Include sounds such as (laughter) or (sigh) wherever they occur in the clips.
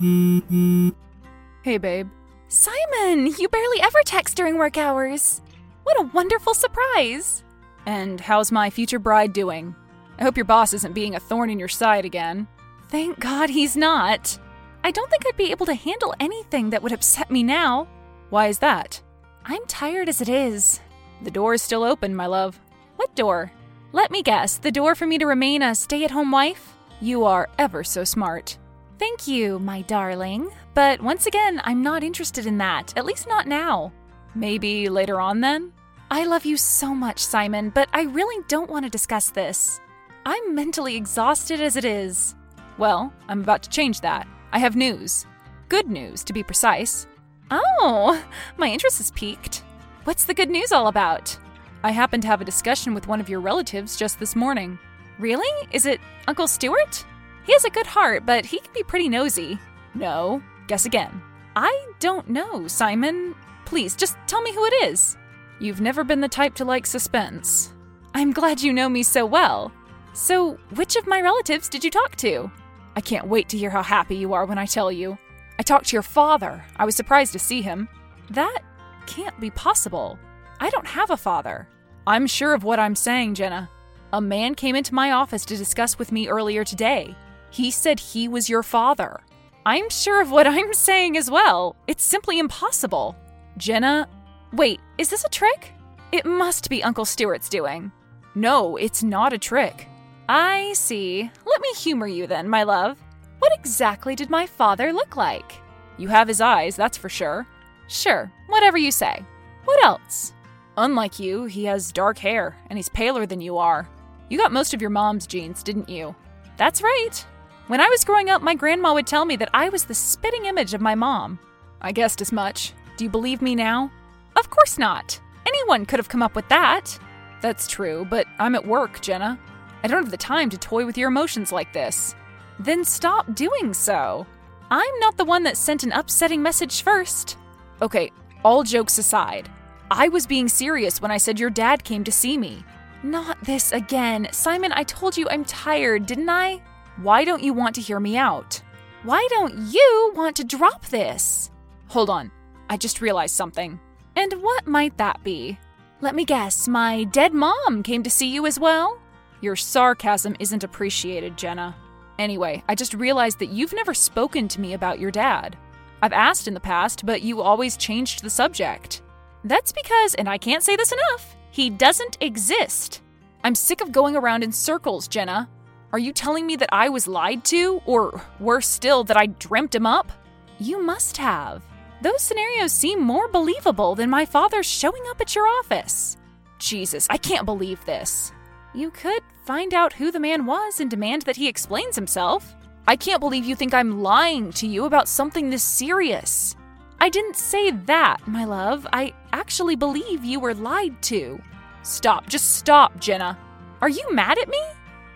Hey, babe. Simon, you barely ever text during work hours. What a wonderful surprise. And how's my future bride doing? I hope your boss isn't being a thorn in your side again. Thank God he's not. I don't think I'd be able to handle anything that would upset me now. Why is that? I'm tired as it is. The door is still open, my love. What door? Let me guess, the door for me to remain a stay at home wife? You are ever so smart. Thank you, my darling. But once again, I'm not interested in that, at least not now. Maybe later on then? I love you so much, Simon, but I really don't want to discuss this. I'm mentally exhausted as it is. Well, I'm about to change that. I have news. Good news, to be precise. Oh, my interest is piqued. What's the good news all about? I happened to have a discussion with one of your relatives just this morning. Really? Is it Uncle Stewart? He has a good heart, but he can be pretty nosy. No. Guess again. I don't know, Simon. Please, just tell me who it is. You've never been the type to like suspense. I'm glad you know me so well. So, which of my relatives did you talk to? I can't wait to hear how happy you are when I tell you. I talked to your father. I was surprised to see him. That can't be possible. I don't have a father. I'm sure of what I'm saying, Jenna. A man came into my office to discuss with me earlier today. He said he was your father. I'm sure of what (laughs) I'm saying as well. It's simply impossible. Jenna, wait, is this a trick? It must be Uncle Stewart's doing. No, it's not a trick. I see. Let me humor you then, my love. What exactly did my father look like? You have his eyes, that's for sure. Sure, whatever you say. What else? Unlike you, he has dark hair, and he's paler than you are. You got most of your mom's genes, didn't you? That's right. When I was growing up, my grandma would tell me that I was the spitting image of my mom. I guessed as much. Do you believe me now? Of course not. Anyone could have come up with that. That's true, but I'm at work, Jenna. I don't have the time to toy with your emotions like this. Then stop doing so. I'm not the one that sent an upsetting message first. Okay, all jokes aside, I was being serious when I said your dad came to see me. Not this again. Simon, I told you I'm tired, didn't I? Why don't you want to hear me out? Why don't you want to drop this? Hold on, I just realized something. And what might that be? Let me guess, my dead mom came to see you as well? Your sarcasm isn't appreciated, Jenna. Anyway, I just realized that you've never spoken to me about your dad. I've asked in the past, but you always changed the subject. That's because, and I can't say this enough, he doesn't exist. I'm sick of going around in circles, Jenna. Are you telling me that I was lied to? Or worse still, that I dreamt him up? You must have. Those scenarios seem more believable than my father showing up at your office. Jesus, I can't believe this. You could find out who the man was and demand that he explains himself. I can't believe you think I'm lying to you about something this serious. I didn't say that, my love. I actually believe you were lied to. Stop, just stop, Jenna. Are you mad at me?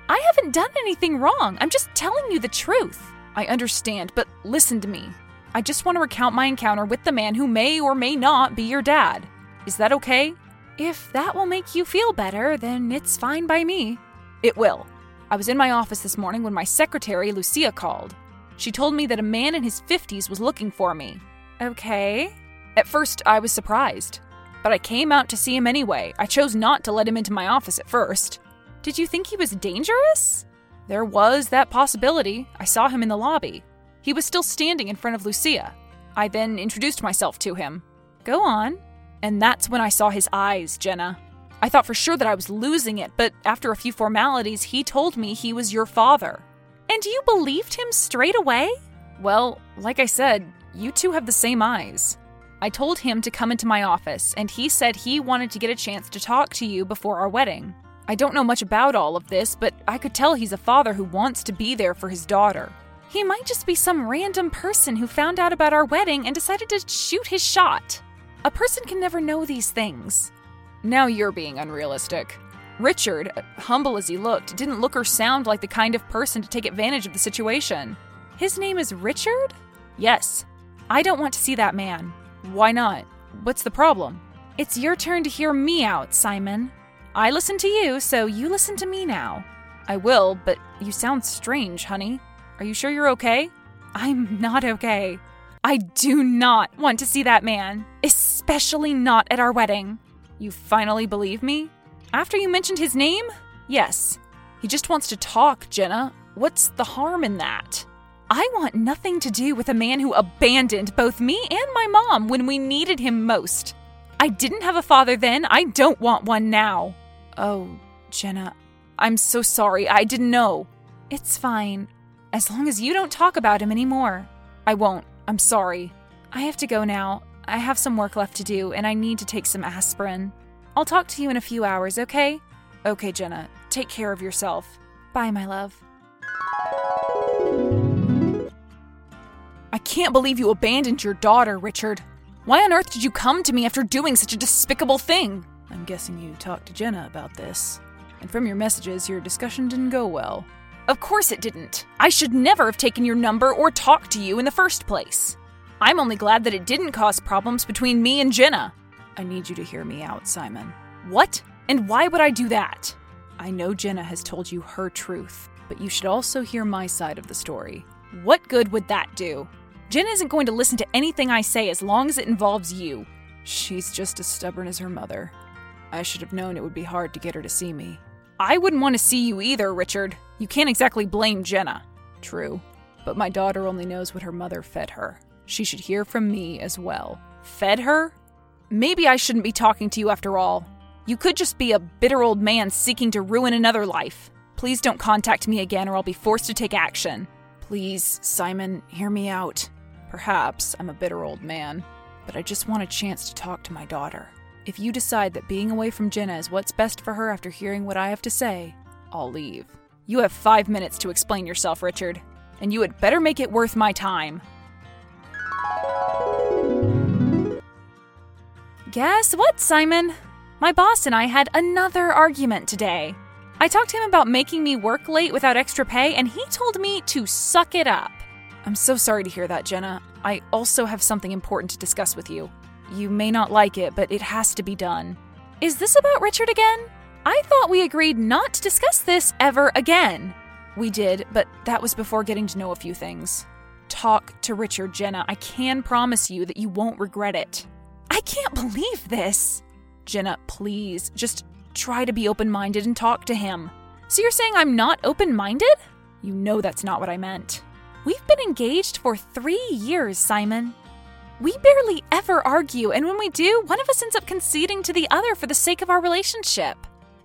I haven't done anything wrong. I'm just telling you the truth. I understand, but listen to me. I just want to recount my encounter with the man who may or may not be your dad. Is that okay? If that will make you feel better, then it's fine by me. It will. I was in my office this morning when my secretary, Lucia, called. She told me that a man in his 50s was looking for me. Okay. At first, I was surprised. But I came out to see him anyway. I chose not to let him into my office at first. Did you think he was dangerous? There was that possibility. I saw him in the lobby. He was still standing in front of Lucia. I then introduced myself to him. Go on. And that's when I saw his eyes, Jenna. I thought for sure that I was losing it, but after a few formalities, he told me he was your father. And you believed him straight away? Well, like I said, you two have the same eyes. I told him to come into my office, and he said he wanted to get a chance to talk to you before our wedding. I don't know much about all of this, but I could tell he's a father who wants to be there for his daughter. He might just be some random person who found out about our wedding and decided to shoot his shot. A person can never know these things. Now you're being unrealistic. Richard, humble as he looked, didn't look or sound like the kind of person to take advantage of the situation. His name is Richard? Yes. I don't want to see that man. Why not? What's the problem? It's your turn to hear me out, Simon. I listen to you, so you listen to me now. I will, but you sound strange, honey. Are you sure you're okay? I'm not okay. I do not want to see that man, especially not at our wedding. You finally believe me? After you mentioned his name? Yes. He just wants to talk, Jenna. What's the harm in that? I want nothing to do with a man who abandoned both me and my mom when we needed him most. I didn't have a father then. I don't want one now. Oh, Jenna, I'm so sorry. I didn't know. It's fine. As long as you don't talk about him anymore. I won't. I'm sorry. I have to go now. I have some work left to do, and I need to take some aspirin. I'll talk to you in a few hours, okay? Okay, Jenna. Take care of yourself. Bye, my love. I can't believe you abandoned your daughter, Richard. Why on earth did you come to me after doing such a despicable thing? I'm guessing you talked to Jenna about this. And from your messages, your discussion didn't go well. Of course it didn't. I should never have taken your number or talked to you in the first place. I'm only glad that it didn't cause problems between me and Jenna. I need you to hear me out, Simon. What? And why would I do that? I know Jenna has told you her truth, but you should also hear my side of the story. What good would that do? Jenna isn't going to listen to anything I say as long as it involves you. She's just as stubborn as her mother. I should have known it would be hard to get her to see me. I wouldn't want to see you either, Richard. You can't exactly blame Jenna. True. But my daughter only knows what her mother fed her. She should hear from me as well. Fed her? Maybe I shouldn't be talking to you after all. You could just be a bitter old man seeking to ruin another life. Please don't contact me again or I'll be forced to take action. Please, Simon, hear me out. Perhaps I'm a bitter old man, but I just want a chance to talk to my daughter. If you decide that being away from Jenna is what's best for her after hearing what I have to say, I'll leave. You have five minutes to explain yourself, Richard, and you had better make it worth my time. Guess what, Simon? My boss and I had another argument today. I talked to him about making me work late without extra pay, and he told me to suck it up. I'm so sorry to hear that, Jenna. I also have something important to discuss with you. You may not like it, but it has to be done. Is this about Richard again? I thought we agreed not to discuss this ever again. We did, but that was before getting to know a few things. Talk to Richard, Jenna. I can promise you that you won't regret it. I can't believe this. Jenna, please, just try to be open minded and talk to him. So you're saying I'm not open minded? You know that's not what I meant. We've been engaged for three years, Simon. We barely ever argue, and when we do, one of us ends up conceding to the other for the sake of our relationship.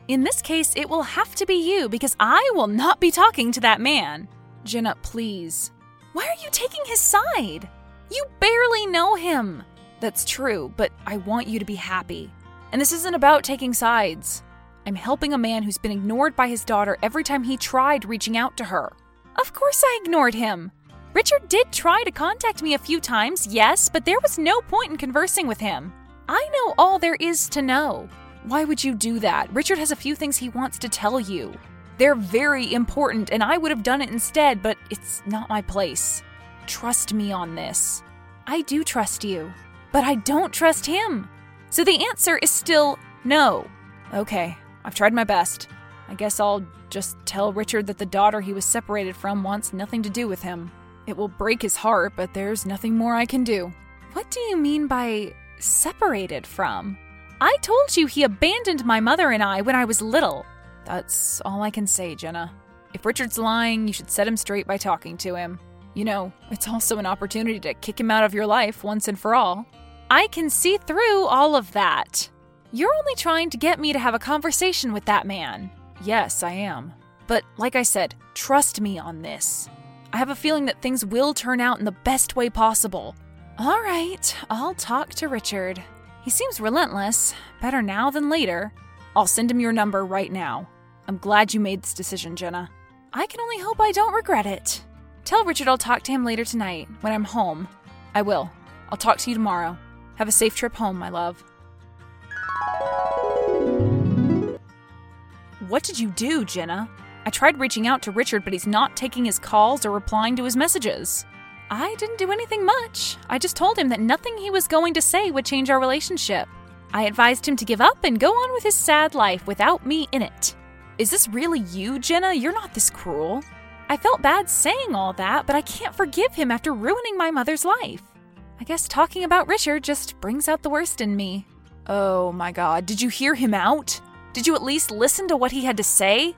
In this case, it will have to be you because I will not be talking to that man. Jenna, please. Why are you taking his side? You barely know him. That's true, but I want you to be happy. And this isn't about taking sides. I'm helping a man who's been ignored by his daughter every time he tried reaching out to her. Of course, I ignored him. Richard did try to contact me a few times, yes, but there was no point in conversing with him. I know all there is to know. Why would you do that? Richard has a few things he wants to tell you. They're very important, and I would have done it instead, but it's not my place. Trust me on this. I do trust you, but I don't trust him. So the answer is still no. Okay, I've tried my best. I guess I'll just tell Richard that the daughter he was separated from wants nothing to do with him. It will break his heart, but there's nothing more I can do. What do you mean by separated from? I told you he abandoned my mother and I when I was little. That's all I can say, Jenna. If Richard's lying, you should set him straight by talking to him. You know, it's also an opportunity to kick him out of your life once and for all. I can see through all of that. You're only trying to get me to have a conversation with that man. Yes, I am. But like I said, trust me on this. I have a feeling that things will turn out in the best way possible. All right, I'll talk to Richard. He seems relentless. Better now than later. I'll send him your number right now. I'm glad you made this decision, Jenna. I can only hope I don't regret it. Tell Richard I'll talk to him later tonight when I'm home. I will. I'll talk to you tomorrow. Have a safe trip home, my love. What did you do, Jenna? I tried reaching out to Richard, but he's not taking his calls or replying to his messages. I didn't do anything much. I just told him that nothing he was going to say would change our relationship. I advised him to give up and go on with his sad life without me in it. Is this really you, Jenna? You're not this cruel. I felt bad saying all that, but I can't forgive him after ruining my mother's life. I guess talking about Richard just brings out the worst in me. Oh my god, did you hear him out? Did you at least listen to what he had to say?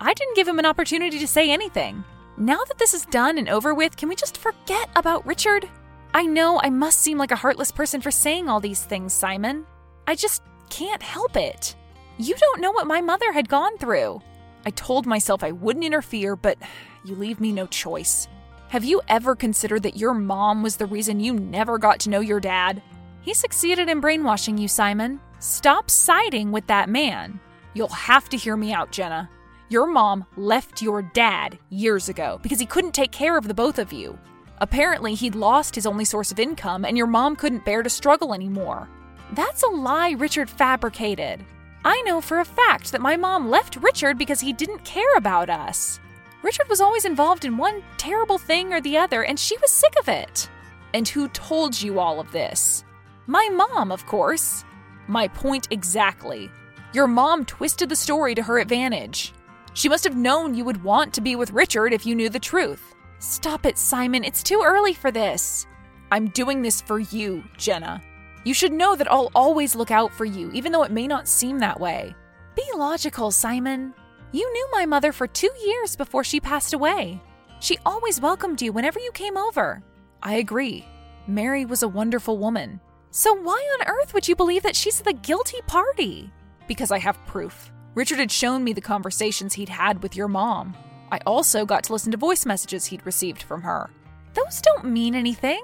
I didn't give him an opportunity to say anything. Now that this is done and over with, can we just forget about Richard? I know I must seem like a heartless person for saying all these things, Simon. I just can't help it. You don't know what my mother had gone through. I told myself I wouldn't interfere, but you leave me no choice. Have you ever considered that your mom was the reason you never got to know your dad? He succeeded in brainwashing you, Simon. Stop siding with that man. You'll have to hear me out, Jenna. Your mom left your dad years ago because he couldn't take care of the both of you. Apparently, he'd lost his only source of income and your mom couldn't bear to struggle anymore. That's a lie Richard fabricated. I know for a fact that my mom left Richard because he didn't care about us. Richard was always involved in one terrible thing or the other, and she was sick of it. And who told you all of this? My mom, of course. My point exactly. Your mom twisted the story to her advantage. She must have known you would want to be with Richard if you knew the truth. Stop it, Simon. It's too early for this. I'm doing this for you, Jenna. You should know that I'll always look out for you, even though it may not seem that way. Be logical, Simon. You knew my mother for two years before she passed away. She always welcomed you whenever you came over. I agree. Mary was a wonderful woman. So why on earth would you believe that she's the guilty party? Because I have proof. Richard had shown me the conversations he'd had with your mom. I also got to listen to voice messages he'd received from her. Those don't mean anything.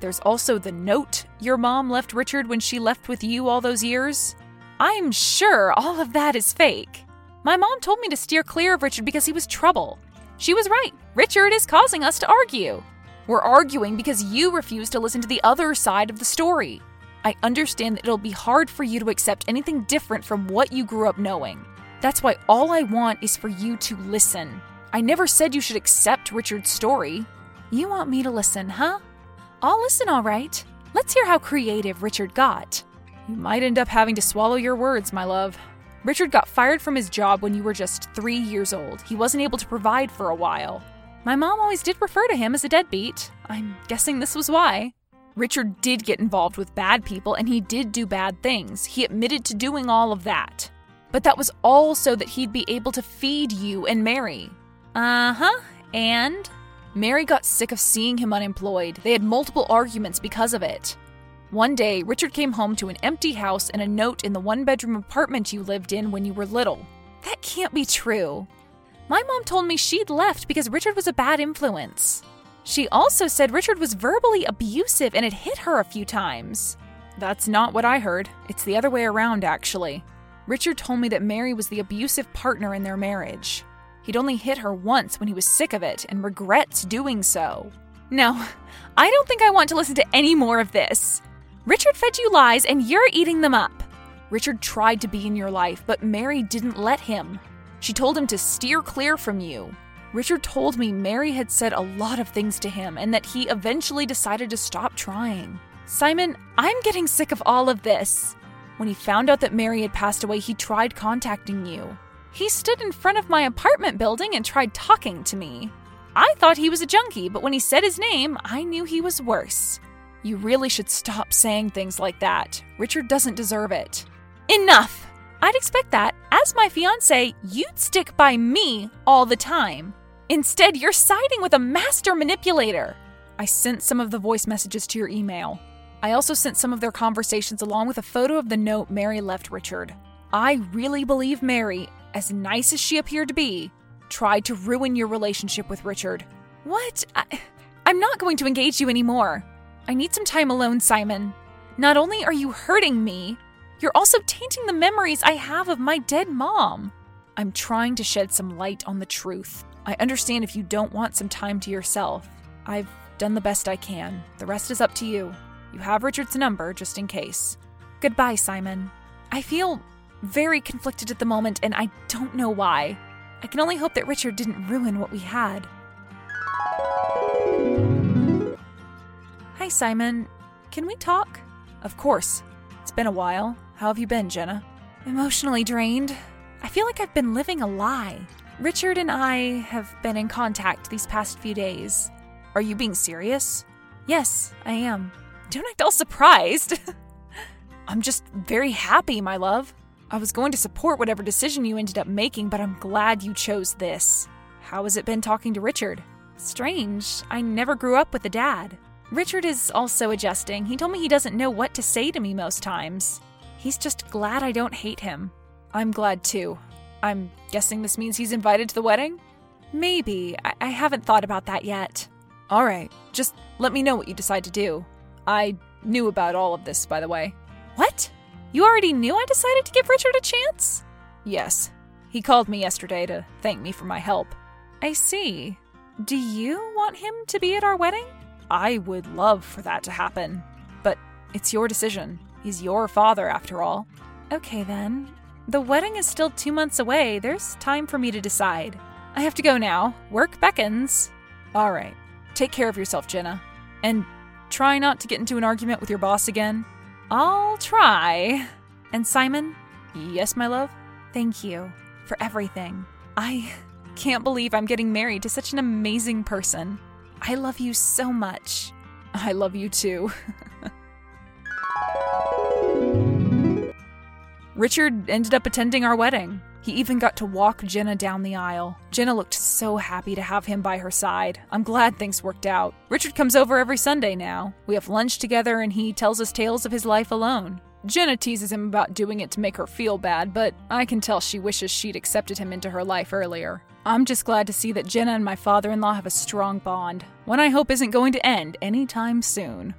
There's also the note your mom left Richard when she left with you all those years. I'm sure all of that is fake. My mom told me to steer clear of Richard because he was trouble. She was right. Richard is causing us to argue. We're arguing because you refuse to listen to the other side of the story. I understand that it'll be hard for you to accept anything different from what you grew up knowing. That's why all I want is for you to listen. I never said you should accept Richard's story. You want me to listen, huh? I'll listen, all right. Let's hear how creative Richard got. You might end up having to swallow your words, my love. Richard got fired from his job when you were just three years old. He wasn't able to provide for a while. My mom always did refer to him as a deadbeat. I'm guessing this was why. Richard did get involved with bad people and he did do bad things. He admitted to doing all of that. But that was all so that he'd be able to feed you and Mary. Uh huh. And? Mary got sick of seeing him unemployed. They had multiple arguments because of it. One day, Richard came home to an empty house and a note in the one bedroom apartment you lived in when you were little. That can't be true. My mom told me she'd left because Richard was a bad influence. She also said Richard was verbally abusive and had hit her a few times. That's not what I heard. It's the other way around, actually. Richard told me that Mary was the abusive partner in their marriage. He'd only hit her once when he was sick of it and regrets doing so. No, I don't think I want to listen to any more of this. Richard fed you lies and you're eating them up. Richard tried to be in your life, but Mary didn't let him. She told him to steer clear from you. Richard told me Mary had said a lot of things to him and that he eventually decided to stop trying. Simon, I'm getting sick of all of this. When he found out that Mary had passed away, he tried contacting you. He stood in front of my apartment building and tried talking to me. I thought he was a junkie, but when he said his name, I knew he was worse. You really should stop saying things like that. Richard doesn't deserve it. Enough! I'd expect that, as my fiance, you'd stick by me all the time. Instead, you're siding with a master manipulator. I sent some of the voice messages to your email. I also sent some of their conversations along with a photo of the note Mary left Richard. I really believe Mary as nice as she appeared to be, tried to ruin your relationship with Richard. What? I, I'm not going to engage you anymore. I need some time alone, Simon. Not only are you hurting me, you're also tainting the memories I have of my dead mom. I'm trying to shed some light on the truth. I understand if you don't want some time to yourself. I've done the best I can. The rest is up to you. You have Richard's number just in case. Goodbye, Simon. I feel very conflicted at the moment, and I don't know why. I can only hope that Richard didn't ruin what we had. Hi, Simon. Can we talk? Of course. It's been a while. How have you been, Jenna? Emotionally drained. I feel like I've been living a lie. Richard and I have been in contact these past few days. Are you being serious? Yes, I am. Don't act all surprised. (laughs) I'm just very happy, my love. I was going to support whatever decision you ended up making, but I'm glad you chose this. How has it been talking to Richard? Strange. I never grew up with a dad. Richard is also adjusting. He told me he doesn't know what to say to me most times. He's just glad I don't hate him. I'm glad too. I'm guessing this means he's invited to the wedding? Maybe. I, I haven't thought about that yet. All right. Just let me know what you decide to do. I knew about all of this, by the way. What? You already knew I decided to give Richard a chance? Yes. He called me yesterday to thank me for my help. I see. Do you want him to be at our wedding? I would love for that to happen. But it's your decision. He's your father, after all. Okay, then. The wedding is still two months away. There's time for me to decide. I have to go now. Work beckons. All right. Take care of yourself, Jenna. And try not to get into an argument with your boss again. I'll try. And Simon? Yes, my love? Thank you for everything. I can't believe I'm getting married to such an amazing person. I love you so much. I love you too. (laughs) Richard ended up attending our wedding. He even got to walk Jenna down the aisle. Jenna looked so happy to have him by her side. I'm glad things worked out. Richard comes over every Sunday now. We have lunch together and he tells us tales of his life alone. Jenna teases him about doing it to make her feel bad, but I can tell she wishes she'd accepted him into her life earlier. I'm just glad to see that Jenna and my father in law have a strong bond, one I hope isn't going to end anytime soon.